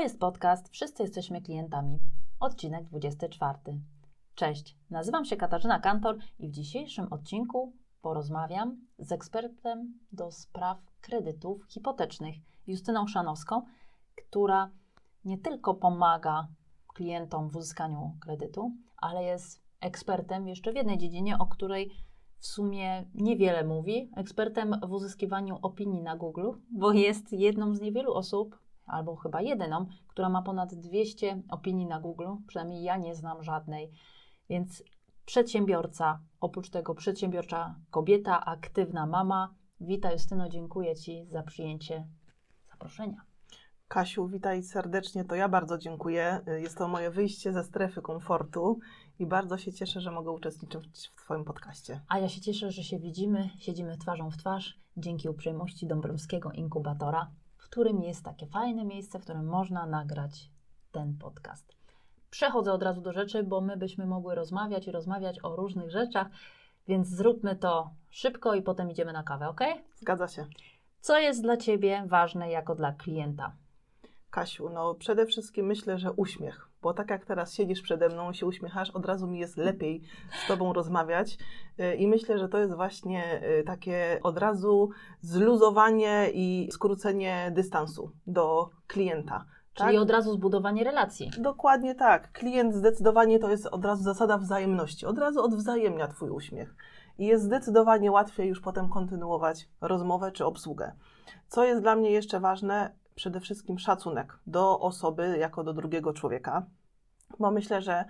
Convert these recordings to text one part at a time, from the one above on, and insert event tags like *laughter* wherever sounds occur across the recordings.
To jest podcast Wszyscy jesteśmy klientami. Odcinek 24. Cześć, nazywam się Katarzyna Kantor i w dzisiejszym odcinku porozmawiam z ekspertem do spraw kredytów hipotecznych, Justyną Szanowską, która nie tylko pomaga klientom w uzyskaniu kredytu, ale jest ekspertem jeszcze w jednej dziedzinie, o której w sumie niewiele mówi. Ekspertem w uzyskiwaniu opinii na Google, bo jest jedną z niewielu osób, albo chyba jedyną, która ma ponad 200 opinii na Google. Przynajmniej ja nie znam żadnej. Więc przedsiębiorca, oprócz tego przedsiębiorcza kobieta, aktywna mama. Witaj Justyno, dziękuję Ci za przyjęcie zaproszenia. Kasiu, witaj serdecznie. To ja bardzo dziękuję. Jest to moje wyjście ze strefy komfortu i bardzo się cieszę, że mogę uczestniczyć w Twoim podcaście. A ja się cieszę, że się widzimy, siedzimy twarzą w twarz dzięki uprzejmości Dąbrowskiego Inkubatora, którym jest takie fajne miejsce, w którym można nagrać ten podcast. Przechodzę od razu do rzeczy, bo my byśmy mogły rozmawiać i rozmawiać o różnych rzeczach, więc zróbmy to szybko i potem idziemy na kawę, ok? Zgadza się. Co jest dla Ciebie ważne jako dla klienta? Kasiu, no przede wszystkim myślę, że uśmiech, bo tak jak teraz siedzisz przede mną, się uśmiechasz, od razu mi jest lepiej z Tobą rozmawiać y, i myślę, że to jest właśnie y, takie od razu zluzowanie i skrócenie dystansu do klienta. Czyli tak? od razu zbudowanie relacji. Dokładnie tak. Klient zdecydowanie to jest od razu zasada wzajemności. Od razu odwzajemnia Twój uśmiech. I jest zdecydowanie łatwiej już potem kontynuować rozmowę czy obsługę. Co jest dla mnie jeszcze ważne, przede wszystkim szacunek do osoby jako do drugiego człowieka. Bo myślę, że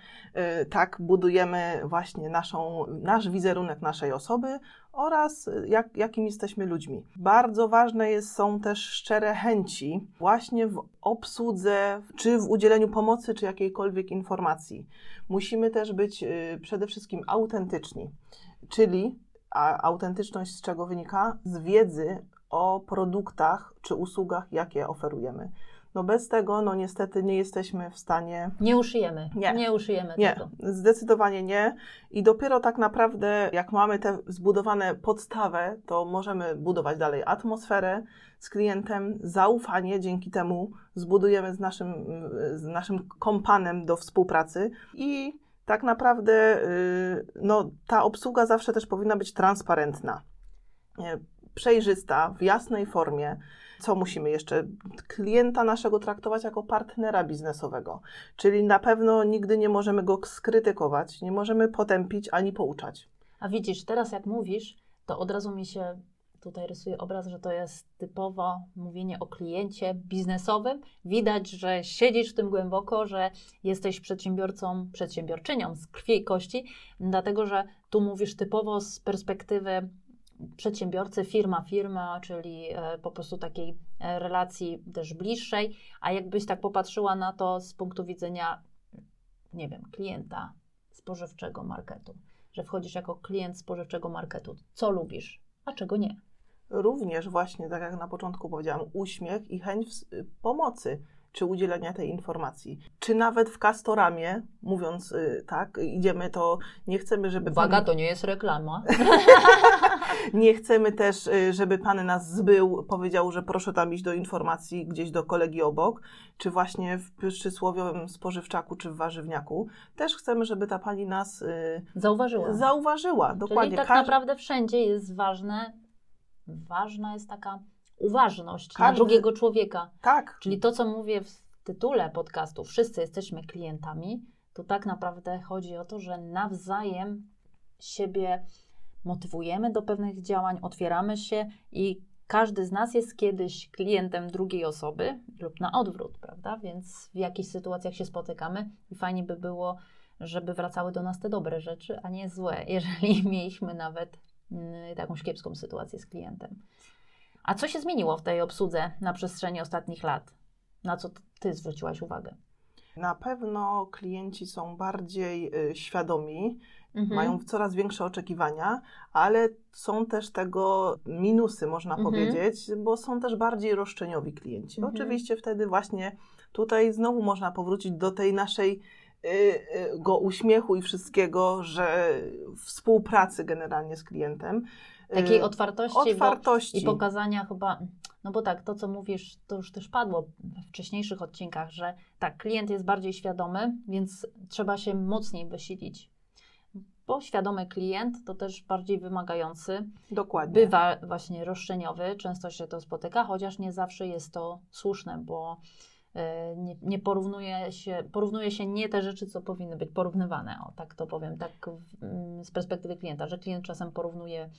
y, tak budujemy właśnie naszą, nasz wizerunek naszej osoby oraz jak, jakim jesteśmy ludźmi. Bardzo ważne jest, są też szczere chęci właśnie w obsłudze, czy w udzieleniu pomocy, czy jakiejkolwiek informacji. Musimy też być y, przede wszystkim autentyczni, czyli a autentyczność z czego wynika? Z wiedzy o produktach czy usługach, jakie oferujemy. No bez tego, no niestety nie jesteśmy w stanie. Nie uszyjemy. Nie, nie uszyjemy nie, tego. Zdecydowanie nie. I dopiero tak naprawdę, jak mamy te zbudowane podstawę, to możemy budować dalej atmosferę z klientem, zaufanie. Dzięki temu zbudujemy z naszym, z naszym kompanem do współpracy i tak naprawdę y, no, ta obsługa zawsze też powinna być transparentna przejrzysta, w jasnej formie. Co musimy jeszcze? Klienta naszego traktować jako partnera biznesowego, czyli na pewno nigdy nie możemy go skrytykować, nie możemy potępić ani pouczać. A widzisz, teraz jak mówisz, to od razu mi się tutaj rysuje obraz, że to jest typowo mówienie o kliencie biznesowym. Widać, że siedzisz w tym głęboko, że jesteś przedsiębiorcą, przedsiębiorczynią z krwi i kości, dlatego że tu mówisz typowo z perspektywy przedsiębiorcy, firma, firma, czyli e, po prostu takiej e, relacji też bliższej, a jakbyś tak popatrzyła na to z punktu widzenia, nie wiem, klienta spożywczego marketu, że wchodzisz jako klient spożywczego marketu, co lubisz, a czego nie. Również właśnie, tak jak na początku powiedziałam, uśmiech i chęć pomocy czy udzielenia tej informacji. Czy nawet w Castoramie, mówiąc y, tak, idziemy to, nie chcemy, żeby... Uwaga, pan... to nie jest reklama. *laughs* nie chcemy też, y, żeby Pan nas zbył, powiedział, że proszę tam iść do informacji gdzieś do kolegi obok, czy właśnie w przysłowiowym spożywczaku, czy w warzywniaku. Też chcemy, żeby ta Pani nas... Y, zauważyła. Zauważyła, dokładnie. Czyli tak naprawdę wszędzie jest ważne, ważna jest taka uważność Każdy, na drugiego człowieka. Tak. Czyli to, co mówię w tytule podcastu, wszyscy jesteśmy klientami, to tak naprawdę chodzi o to, że nawzajem siebie motywujemy do pewnych działań, otwieramy się i każdy z nas jest kiedyś klientem drugiej osoby lub na odwrót, prawda? Więc w jakichś sytuacjach się spotykamy i fajnie by było, żeby wracały do nas te dobre rzeczy, a nie złe, *laughs* jeżeli mieliśmy nawet mm, jakąś kiepską sytuację z klientem. A co się zmieniło w tej obsłudze na przestrzeni ostatnich lat? Na co Ty zwróciłaś uwagę? Na pewno klienci są bardziej y, świadomi, mhm. mają coraz większe oczekiwania, ale są też tego minusy, można mhm. powiedzieć, bo są też bardziej roszczeniowi klienci. Mhm. Oczywiście wtedy właśnie tutaj znowu można powrócić do tej naszej y, y, go uśmiechu i wszystkiego, że współpracy generalnie z klientem. Takiej otwartości, otwartości. i pokazania chyba No bo tak, to co mówisz, to już też padło w wcześniejszych odcinkach, że tak, klient jest bardziej świadomy, więc trzeba się mocniej wysilić. Bo świadomy klient to też bardziej wymagający. Dokładnie. Bywa właśnie roszczeniowy, często się to spotyka, chociaż nie zawsze jest to słuszne, bo e, nie, nie porównuje się, porównuje się nie te rzeczy, co powinny być porównywane, o tak to powiem, tak w, mm, z perspektywy klienta, że klient czasem porównuje,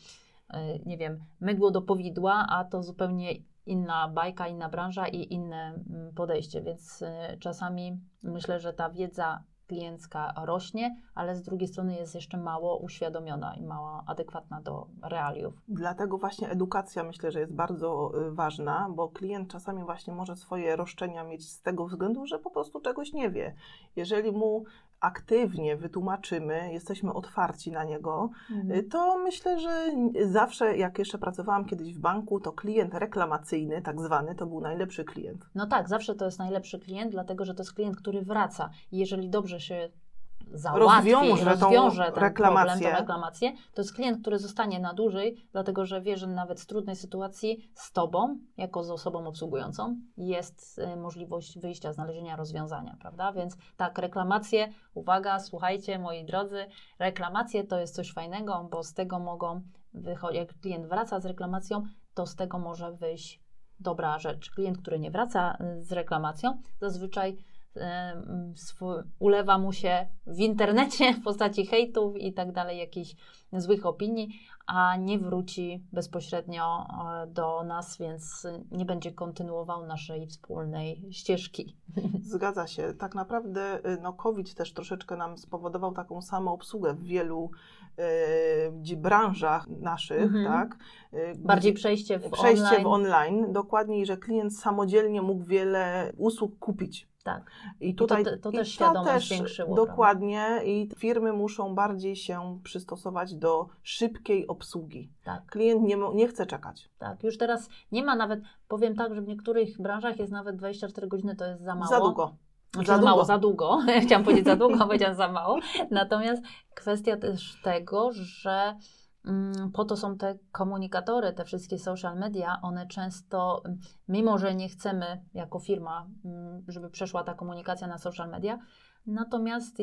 e, nie wiem, mydło do powidła, a to zupełnie inna bajka, inna branża i inne mm, podejście, więc e, czasami myślę, że ta wiedza kliencka rośnie, ale z drugiej strony jest jeszcze mało uświadomiona i mało adekwatna do realiów. Dlatego właśnie edukacja myślę, że jest bardzo y, ważna, bo klient czasami właśnie może swoje roszczenia mieć z tego względu, że po prostu czegoś nie wie. Jeżeli mu aktywnie wytłumaczymy, jesteśmy otwarci na niego, Mhm. to myślę, że zawsze, jak jeszcze pracowałam kiedyś w banku, to klient reklamacyjny, tak zwany, to był najlepszy klient. No tak, zawsze to jest najlepszy klient, dlatego że to jest klient, który wraca. I jeżeli dobrze się załatwi, Rozwiąże tą rozwiąże ten reklamację. problem, tą reklamację, to jest klient, który zostanie na dłużej, dlatego że wie, że nawet z trudnej sytuacji z Tobą, jako z osobą obsługującą, jest y, możliwość wyjścia, znalezienia rozwiązania, prawda? Więc tak, reklamacje, uwaga, słuchajcie, moi drodzy, reklamacje to jest coś fajnego, bo z tego mogą wychodzić, jak klient wraca z reklamacją, to z tego może wyjść dobra rzecz. Klient, który nie wraca y, z reklamacją, zazwyczaj swój, ulewa mu się w internecie w postaci hejtów i tak dalej, jakichś złych opinii, a nie wróci bezpośrednio e, do nas, więc nie będzie kontynuował naszej wspólnej ścieżki. *laughs* Zgadza się. Tak naprawdę y, no, COVID też troszeczkę nam spowodował taką samą obsługę w wielu y, dzi- branżach naszych, Mhm. tak? Bardziej przejście w przejście online. w online, dokładnie, i że klient samodzielnie mógł wiele usług kupić. Tak. I to tutaj te- to i też świadomość zwiększyło, Dokładnie, i firmy muszą bardziej się przystosować do szybkiej obsługi. Tak. Klient nie, nie chce czekać. Tak, już teraz nie ma nawet, powiem tak, że w niektórych branżach jest nawet 24 godziny, to jest za mało. Za długo. Znaczy Za za, mało, za długo. *laughs* Chciałam powiedzieć za długo, a powiedziałam za mało. Natomiast kwestia też tego, że po to są te komunikatory, te wszystkie social media, one często, mm, mimo że nie chcemy jako firma, mm, żeby przeszła ta komunikacja na social media, natomiast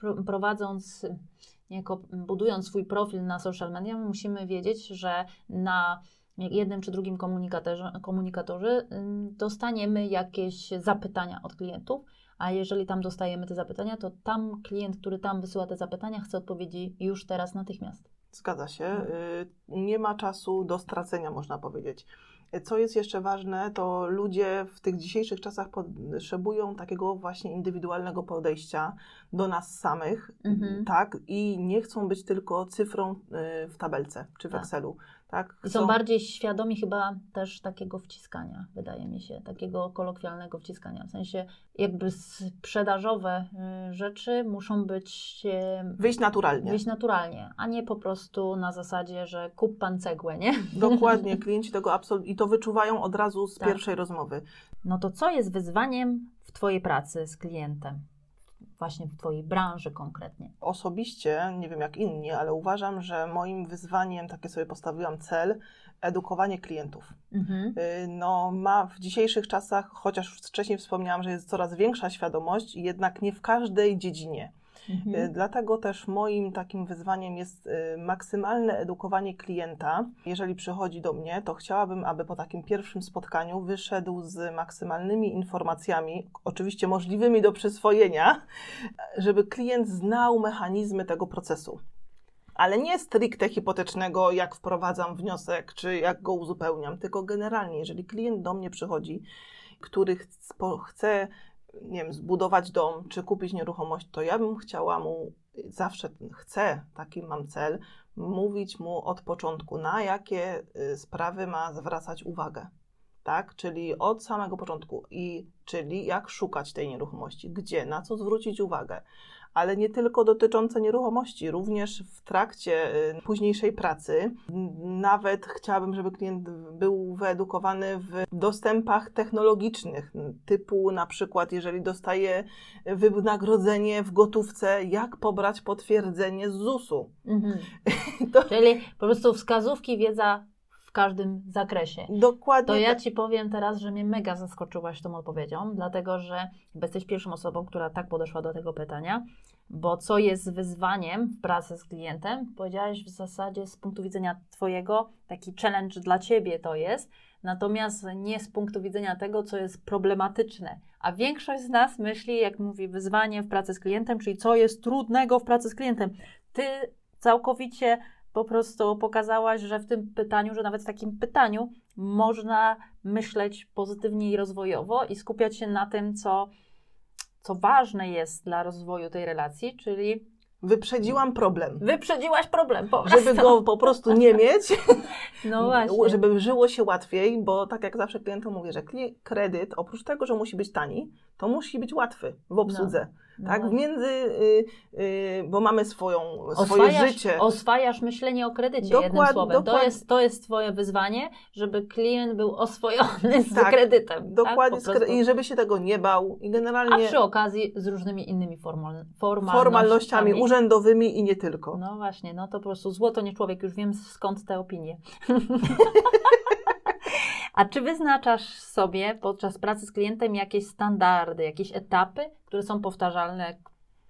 pro- prowadząc, jako budując swój profil na social media, musimy wiedzieć, że na jednym czy drugim komunikatorze, komunikatorze dostaniemy jakieś zapytania od klientów, a jeżeli tam dostajemy te zapytania, to tam klient, który tam wysyła te zapytania, chce odpowiedzi już teraz, natychmiast. Zgadza się. Y, Nie ma czasu do stracenia, można powiedzieć. Y, Co jest jeszcze ważne, to ludzie w tych dzisiejszych czasach potrzebują takiego właśnie indywidualnego podejścia do nas samych, Mhm. tak? I nie chcą być tylko cyfrą y, w tabelce czy w Tak. Excelu, tak? I są bardziej świadomi chyba też takiego wciskania, wydaje mi się, takiego kolokwialnego wciskania. W sensie jakby sprzedażowe y, rzeczy muszą być y, Wyjść naturalnie. wyjść naturalnie, a nie po prostu na zasadzie, że kup pan cegłę, nie? *laughs* Dokładnie, klienci tego absolutnie i to wyczuwają od razu z Tak. pierwszej rozmowy. No to co jest wyzwaniem w Twojej pracy z klientem? Właśnie w Twojej branży konkretnie. Osobiście, nie wiem jak inni, ale uważam, że moim wyzwaniem, takie sobie postawiłam cel, edukowanie klientów. Mhm. Y, No, ma w dzisiejszych czasach, chociaż wcześniej wspomniałam, że jest coraz większa świadomość, jednak nie w każdej dziedzinie. Y, Mhm. Dlatego też moim takim wyzwaniem jest y, maksymalne edukowanie klienta. Jeżeli przychodzi do mnie, to chciałabym, aby po takim pierwszym spotkaniu wyszedł z maksymalnymi informacjami, oczywiście możliwymi do przyswojenia, żeby klient znał mechanizmy tego procesu. Ale nie stricte hipotecznego, jak wprowadzam wniosek, czy jak go uzupełniam, tylko generalnie, jeżeli klient do mnie przychodzi, który chce nie wiem, zbudować dom czy kupić nieruchomość, to ja bym chciała mu, zawsze chcę, taki mam cel, mówić mu od początku, na jakie y, sprawy ma zwracać uwagę. Tak, czyli od samego początku. I czyli jak szukać tej nieruchomości, gdzie, na co zwrócić uwagę, ale nie tylko dotyczące nieruchomości, również w trakcie y, późniejszej pracy. Nawet chciałabym, żeby klient był wyedukowany w dostępach technologicznych, typu na przykład, jeżeli dostaje wynagrodzenie w gotówce, jak pobrać potwierdzenie z ZUS-u. Mhm. *laughs* To- Czyli po prostu wskazówki, wiedza w każdym zakresie. Dokładnie. To ja tak. Ci powiem teraz, że mnie mega zaskoczyłaś tą odpowiedzią, dlatego że jesteś pierwszą osobą, która tak podeszła do tego pytania, bo co jest wyzwaniem w pracy z klientem, powiedziałaś w zasadzie z punktu widzenia Twojego, taki challenge dla Ciebie to jest, natomiast nie z punktu widzenia tego, co jest problematyczne. A większość z nas myśli, jak mówi, wyzwanie w pracy z klientem, czyli co jest trudnego w pracy z klientem. Ty całkowicie po prostu pokazałaś, że w tym pytaniu, że nawet w takim pytaniu można myśleć pozytywnie i rozwojowo i skupiać się na tym, co, co ważne jest dla rozwoju tej relacji, czyli Wyprzedziłam problem. wyprzedziłaś problem. Po Żeby go po prostu nie mieć, *laughs* No właśnie. żeby żyło się łatwiej, bo tak jak zawsze klientom mówię, że kredyt oprócz tego, że musi być tani, to musi być łatwy w obsłudze. No tak, w właśnie. między, y, y, bo mamy swoją, swoje Oswajasz, życie. oswajasz myślenie o kredycie, Dokład- jednym słowem. To dokład- jest, to jest Twoje wyzwanie, żeby klient był oswojony z Tak, kredytem. Dokładnie, tak? Kre- prostu. i żeby się tego nie bał i A generalnie przy okazji z różnymi innymi formal, formalnościami. formalnościami urzędowymi i nie tylko. No właśnie, no to po prostu złoto nie człowiek, już wiem skąd te opinie. *laughs* A czy wyznaczasz sobie podczas pracy z klientem jakieś standardy, jakieś etapy, które są powtarzalne,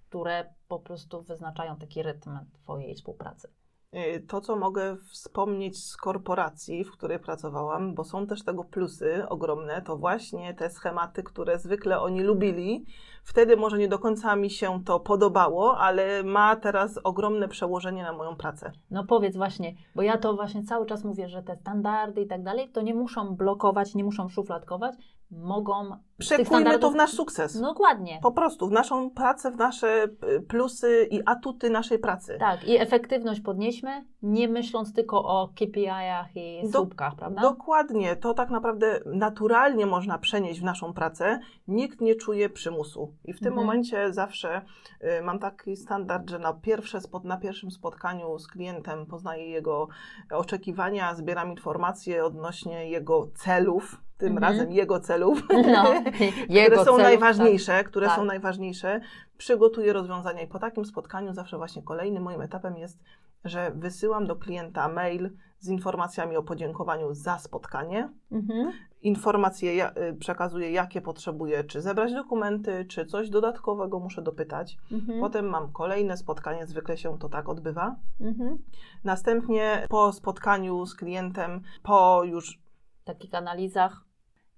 które po prostu wyznaczają taki rytm Twojej współpracy? Y, To, co mogę wspomnieć z korporacji, w której pracowałam, bo są też tego plusy ogromne, to właśnie te schematy, które zwykle oni lubili. Wtedy może nie do końca mi się to podobało, ale ma teraz ogromne przełożenie na moją pracę. No powiedz właśnie, bo ja to właśnie cały czas mówię, że te standardy i tak dalej, to nie muszą blokować, nie muszą szufladkować, mogą... Przekujmy to w nasz sukces. No dokładnie. Po prostu w naszą pracę, w nasze y, plusy i atuty naszej pracy. Tak, i efektywność podnieśmy, nie myśląc tylko o KPI-ach i Do- słupkach, prawda? Dokładnie, to tak naprawdę naturalnie można przenieść w naszą pracę. Nikt nie czuje przymusu. I w tym Mhm. momencie zawsze y, mam taki standard, że na, pierwsze spot, na pierwszym spotkaniu z klientem poznaję jego oczekiwania, zbieram informacje odnośnie jego celów, tym Mhm. razem jego celów. No, *laughs* jego które są celów, najważniejsze, które Tak. są najważniejsze, przygotuję rozwiązania i po takim spotkaniu zawsze właśnie kolejnym moim etapem jest, że wysyłam do klienta mail z informacjami o podziękowaniu za spotkanie. Tak. Mhm. Informacje y, przekazuję, jakie potrzebuję, czy zebrać dokumenty, czy coś dodatkowego muszę dopytać. Mhm. Potem mam kolejne spotkanie, zwykle się to tak odbywa. Mhm. Następnie po spotkaniu z klientem, po już takich analizach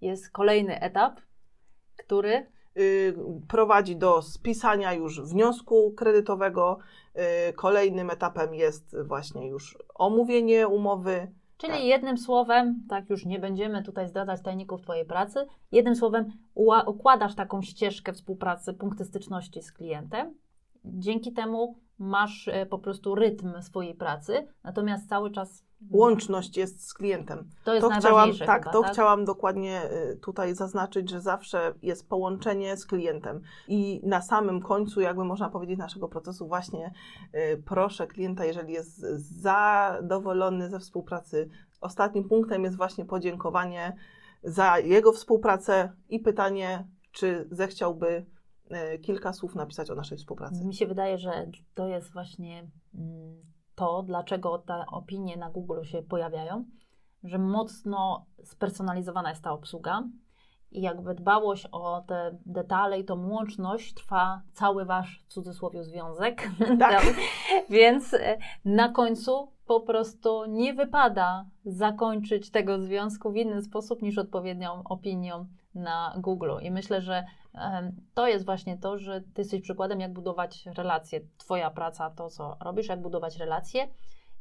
jest kolejny etap, który y, prowadzi do spisania już wniosku kredytowego. Y, Kolejnym etapem jest właśnie już omówienie umowy. Czyli Tak. jednym słowem, tak już nie będziemy tutaj zdradzać tajników Twojej pracy, jednym słowem układasz taką ścieżkę współpracy, punkty styczności z klientem. Dzięki temu masz e, po prostu rytm swojej pracy, natomiast cały czas Łączność jest z klientem. to jest To chciałam, tak, chyba, to tak? chciałam dokładnie y, tutaj zaznaczyć, że zawsze jest połączenie z klientem. I na samym końcu, jakby można powiedzieć, naszego procesu, właśnie y, proszę klienta, jeżeli jest zadowolony ze współpracy, ostatnim punktem jest właśnie podziękowanie za jego współpracę i pytanie, czy zechciałby y, kilka słów napisać o naszej współpracy. Mi się wydaje, że to jest właśnie mm, to, dlaczego te opinie na Google się pojawiają, że mocno spersonalizowana jest ta obsługa i jakby dbałość o te detale i tą łączność trwa cały wasz w cudzysłowie związek. Tak. *laughs* Więc e, na końcu po prostu nie wypada zakończyć tego związku w inny sposób niż odpowiednią opinią na Google. I myślę, że to jest właśnie to, że ty jesteś przykładem, jak budować relacje. Twoja praca, to co robisz, jak budować relacje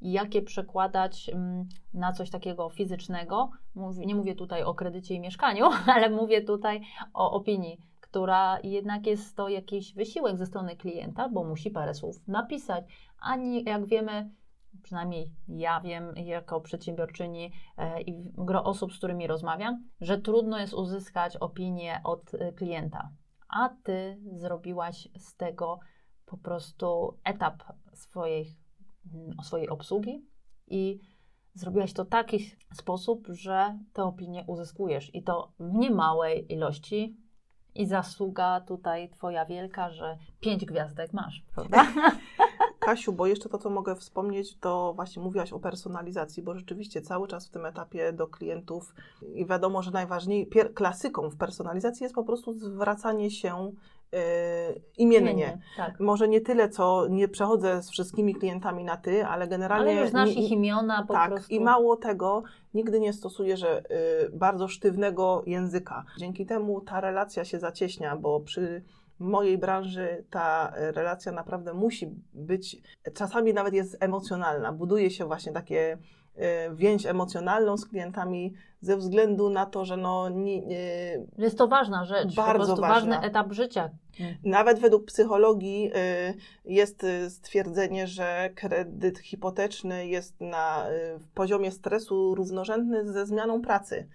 i jak je przekładać mm, na coś takiego fizycznego. Nie mówię tutaj o kredycie i mieszkaniu, *laughs* ale mówię tutaj o opinii, która jednak jest to jakiś wysiłek ze strony klienta, bo musi parę słów napisać. Ani jak wiemy, przynajmniej ja wiem jako przedsiębiorczyni e, i gro osób, z którymi rozmawiam, że trudno jest uzyskać opinię od e, klienta. A ty zrobiłaś z tego po prostu etap swojej, mm, swojej obsługi i zrobiłaś to w taki sposób, że te opinie uzyskujesz i to w niemałej ilości. I zasługa tutaj Twoja wielka, że pięć gwiazdek masz, prawda? *laughs* Kasiu, bo jeszcze to, co mogę wspomnieć, to właśnie mówiłaś o personalizacji, bo rzeczywiście cały czas w tym etapie do klientów i wiadomo, że najważniej, pier- klasyką w personalizacji jest po prostu zwracanie się yy, imiennie. Imiennie, tak. Może nie tyle, co nie przechodzę z wszystkimi klientami na ty, ale generalnie. Ale już znasz nie- ich imiona po tak, prostu. i mało tego, nigdy nie stosuję że, y, bardzo sztywnego języka. Dzięki temu ta relacja się zacieśnia, bo przy mojej branży ta y, relacja naprawdę musi być, czasami nawet jest emocjonalna. Buduje się właśnie takie y, więź emocjonalną z klientami ze względu na to, że no, nie, Jest to ważna rzecz, Bardzo ważny etap życia. Nawet według psychologii y, jest stwierdzenie, że kredyt hipoteczny jest na w poziomie stresu równorzędny ze zmianą pracy.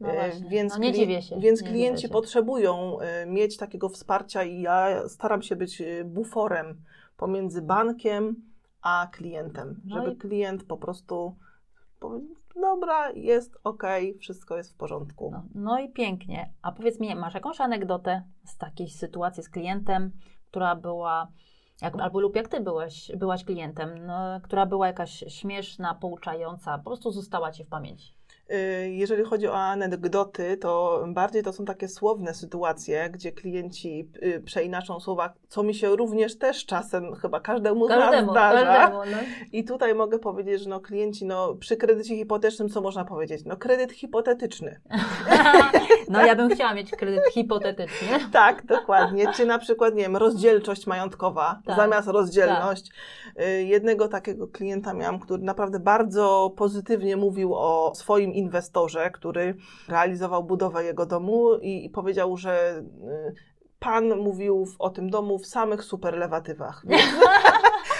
No właśnie. Więc, no nie dziwię się. więc nie klienci dziwię się. potrzebują y, mieć takiego wsparcia i ja staram się być y, buforem pomiędzy bankiem a klientem, No żeby i- klient po prostu powiedział, dobra, jest ok, wszystko jest w porządku. No, no i pięknie. A powiedz mi, masz jakąś anegdotę z takiej sytuacji z klientem, która była, jak, albo lub jak ty byłeś, byłaś klientem, no, która była jakaś śmieszna, pouczająca, po prostu została ci w pamięci. Y, Jeżeli chodzi o anegdoty, to bardziej to są takie słowne sytuacje, gdzie klienci y, przeinaczą słowa, co mi się również też czasem chyba każdemu, Każdemu, zdarza. każdemu. No. I tutaj mogę powiedzieć, że no, klienci no, przy kredycie hipotecznym, co można powiedzieć? No kredyt hipotetyczny. *laughs* no ja bym chciała mieć kredyt hipotetyczny. *laughs* Tak, dokładnie. Czy na przykład, nie wiem, rozdzielczość majątkowa Tak. zamiast rozdzielność. Y, Jednego takiego klienta miałam, który naprawdę bardzo pozytywnie mówił o swoim inwestorze, który realizował budowę jego domu i, i powiedział, że y, pan mówił w, o tym domu w samych superlewatywach. *laughs*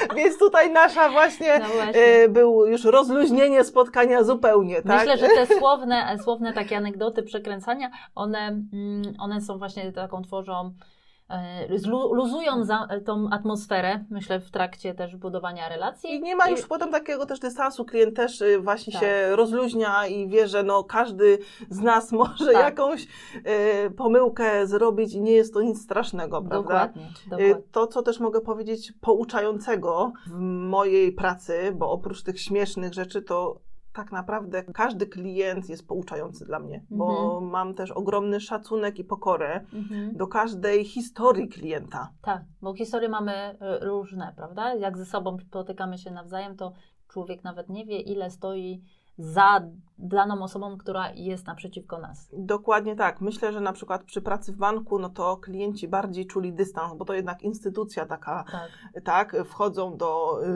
*laughs* Więc, tutaj nasza właśnie, No właśnie. y, był już rozluźnienie spotkania zupełnie, tak? Myślę, że te *laughs* słowne, słowne takie anegdoty, przekręcania, one, mm, one są właśnie taką tworzą, luzują za, tą atmosferę, myślę, w trakcie też budowania relacji. I nie ma już potem takiego też dystansu. Klient też y, właśnie Tak. się rozluźnia i wie, że no każdy z nas *laughs* może Tak. jakąś y, pomyłkę zrobić i nie jest to nic strasznego, prawda? Dokładnie, Y, dokładnie. To, co też mogę powiedzieć pouczającego w mojej pracy, bo oprócz tych śmiesznych rzeczy, to tak naprawdę każdy klient jest pouczający dla mnie, bo Mhm. mam też ogromny szacunek i pokorę Mhm. do każdej historii klienta. Tak, bo historie mamy e, różne, prawda? Jak ze sobą spotykamy się nawzajem, to człowiek nawet nie wie, ile stoi za daną osobą, która jest naprzeciwko nas. Dokładnie tak. Myślę, że na przykład przy pracy w banku, no to klienci bardziej czuli dystans, bo to jednak instytucja taka, Tak, tak, wchodzą do y,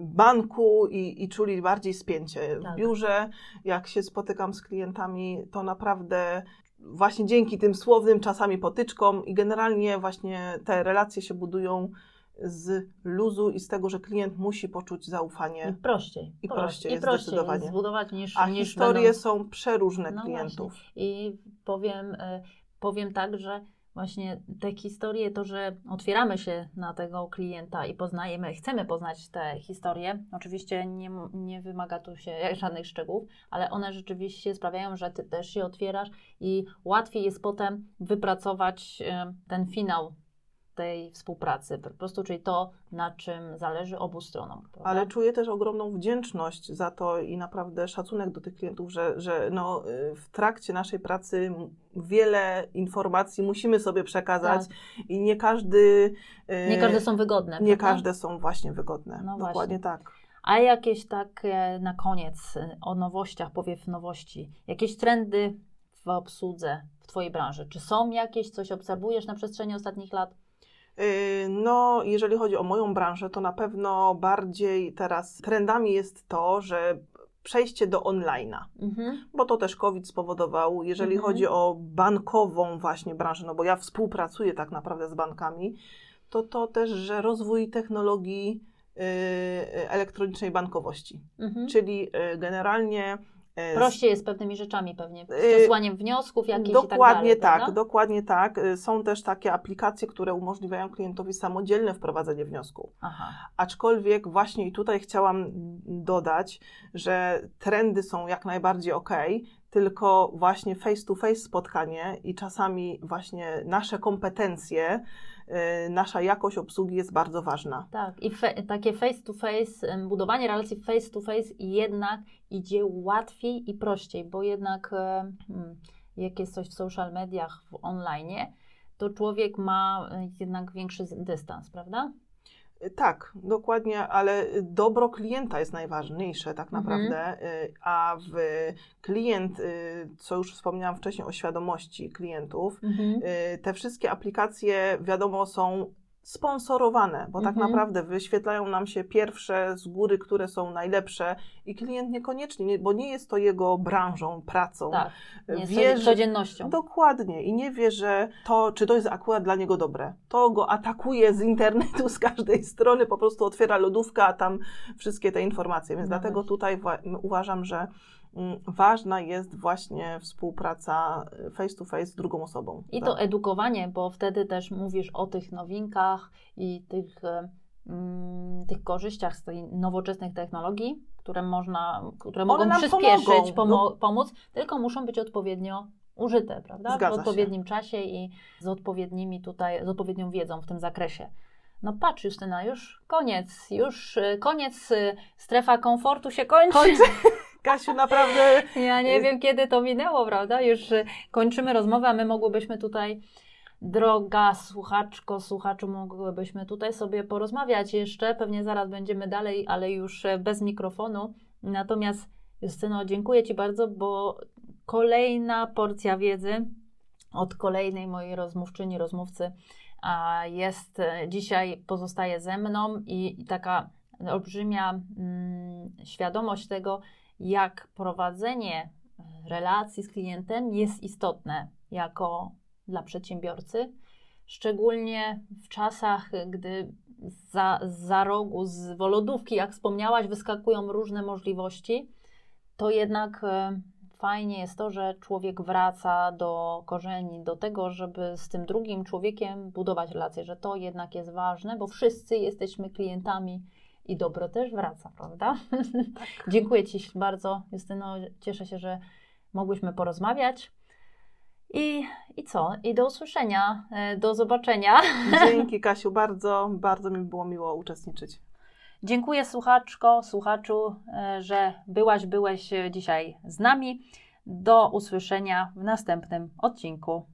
banku i, i czuli bardziej spięcie. Tak. W biurze, jak się spotykam z klientami, to naprawdę właśnie dzięki tym słownym czasami potyczkom i generalnie właśnie te relacje się budują z luzu i z tego, że klient musi poczuć i zaufanie. prościej. I prościej jest I prościej zdecydowanie. jest zbudować niż, A niż historie będąc... są przeróżne No klientów. I powiem, e, powiem tak, że właśnie te historie, to, że otwieramy się na tego klienta i poznajemy, chcemy poznać te historie, oczywiście nie, nie wymaga tu się *laughs* żadnych szczegółów, ale one rzeczywiście sprawiają, że ty też się otwierasz i łatwiej jest potem wypracować e, ten finał tej współpracy, po prostu, czyli to, na czym zależy obu stronom. prawda? Ale czuję też ogromną wdzięczność za to i naprawdę szacunek do tych klientów, że, że no, w trakcie naszej pracy wiele informacji musimy sobie przekazać i nie każdy. Tak. Nie każde są wygodne. Nie prawda? każde są właśnie wygodne. No Dokładnie właśnie. tak. A jakieś takie na koniec y, o nowościach, powiew nowości, jakieś trendy w obsłudze w Twojej branży? Czy są jakieś, coś obserwujesz na przestrzeni ostatnich lat? Y, No, jeżeli chodzi o moją branżę, to na pewno bardziej teraz trendami jest to, że przejście do online'a. Mhm. bo to też COVID spowodował. Jeżeli Mhm. chodzi o bankową właśnie branżę, no bo ja współpracuję tak naprawdę z bankami, to to też, że rozwój technologii y, elektronicznej bankowości, Mhm. czyli y, generalnie Prościej jest z pewnymi rzeczami pewnie, z Y, przesłaniem wniosków jakichś i tak Dokładnie dalej, tak, dokładnie tak. Y, Są też takie aplikacje, które umożliwiają klientowi samodzielne wprowadzenie wniosku. Aha. Aczkolwiek właśnie i tutaj chciałam dodać, że trendy są jak najbardziej ok, tylko właśnie face to face spotkanie i czasami właśnie nasze kompetencje y, nasza jakość obsługi jest bardzo ważna. Tak, i fe, takie face to face, budowanie relacji face to face jednak idzie łatwiej i prościej, bo jednak em, hmm, jak jest coś w social mediach, w online, to człowiek ma e, jednak większy dystans, prawda? Tak, dokładnie, ale dobro klienta jest najważniejsze tak Mhm. naprawdę, y, a w klient, y, co już wspomniałam wcześniej o świadomości klientów, y, te wszystkie aplikacje wiadomo są sponsorowane, bo tak Mhm. naprawdę wyświetlają nam się pierwsze z góry, które są najlepsze i klient niekoniecznie, nie, bo nie jest to jego branżą, pracą. Tak, nie jest wie, że- codziennością. Dokładnie i nie wie, że to, czy to jest akurat dla niego dobre. To go atakuje z internetu, z każdej strony, po prostu otwiera lodówkę, a tam wszystkie te informacje. Więc No dlatego właśnie. tutaj wa- uważam, że ważna jest właśnie współpraca y, face to face z drugą osobą. I Tak. to edukowanie, bo wtedy też mówisz o tych nowinkach i tych, e, mm, tych korzyściach z tej nowoczesnych technologii, które można, które mogą nam przyspieszyć, pomogą. No. pomo- pomóc, tylko muszą być odpowiednio użyte, prawda? Zgadza w się. odpowiednim czasie i z odpowiednimi tutaj, z odpowiednią wiedzą w tym zakresie. No patrz Justyna, już koniec, już e, koniec, e, strefa komfortu się kończy. Kończy. *laughs* Kasiu, naprawdę Ja nie wiem, kiedy to minęło, prawda? Już y, kończymy rozmowę, a my mogłybyśmy tutaj, droga słuchaczko, słuchaczu, mogłybyśmy tutaj sobie porozmawiać jeszcze. Pewnie zaraz będziemy dalej, ale już e, bez mikrofonu. Natomiast, Justyno, dziękuję Ci bardzo, bo kolejna porcja wiedzy od kolejnej mojej rozmówczyni, rozmówcy jest dzisiaj, pozostaje ze mną i, i taka olbrzymia mm, świadomość tego, jak prowadzenie e, relacji z klientem jest istotne jako dla przedsiębiorcy, szczególnie w czasach, gdy za, za rogu, z wolodówki, jak wspomniałaś, wyskakują różne możliwości, to jednak e, fajnie jest to, że człowiek wraca do korzeni, do tego, żeby z tym drugim człowiekiem budować relacje, że to jednak jest ważne, bo wszyscy jesteśmy klientami i dobro też wraca, prawda? *laughs* Dziękuję Ci bardzo, Justyno. Cieszę się, że mogłyśmy porozmawiać. I, I co? I do usłyszenia, e, do zobaczenia. *laughs* dzięki Kasiu, bardzo, bardzo mi było miło uczestniczyć. Dziękuję słuchaczko, słuchaczu, e, że byłaś, byłeś e, dzisiaj z nami. Do usłyszenia w następnym odcinku.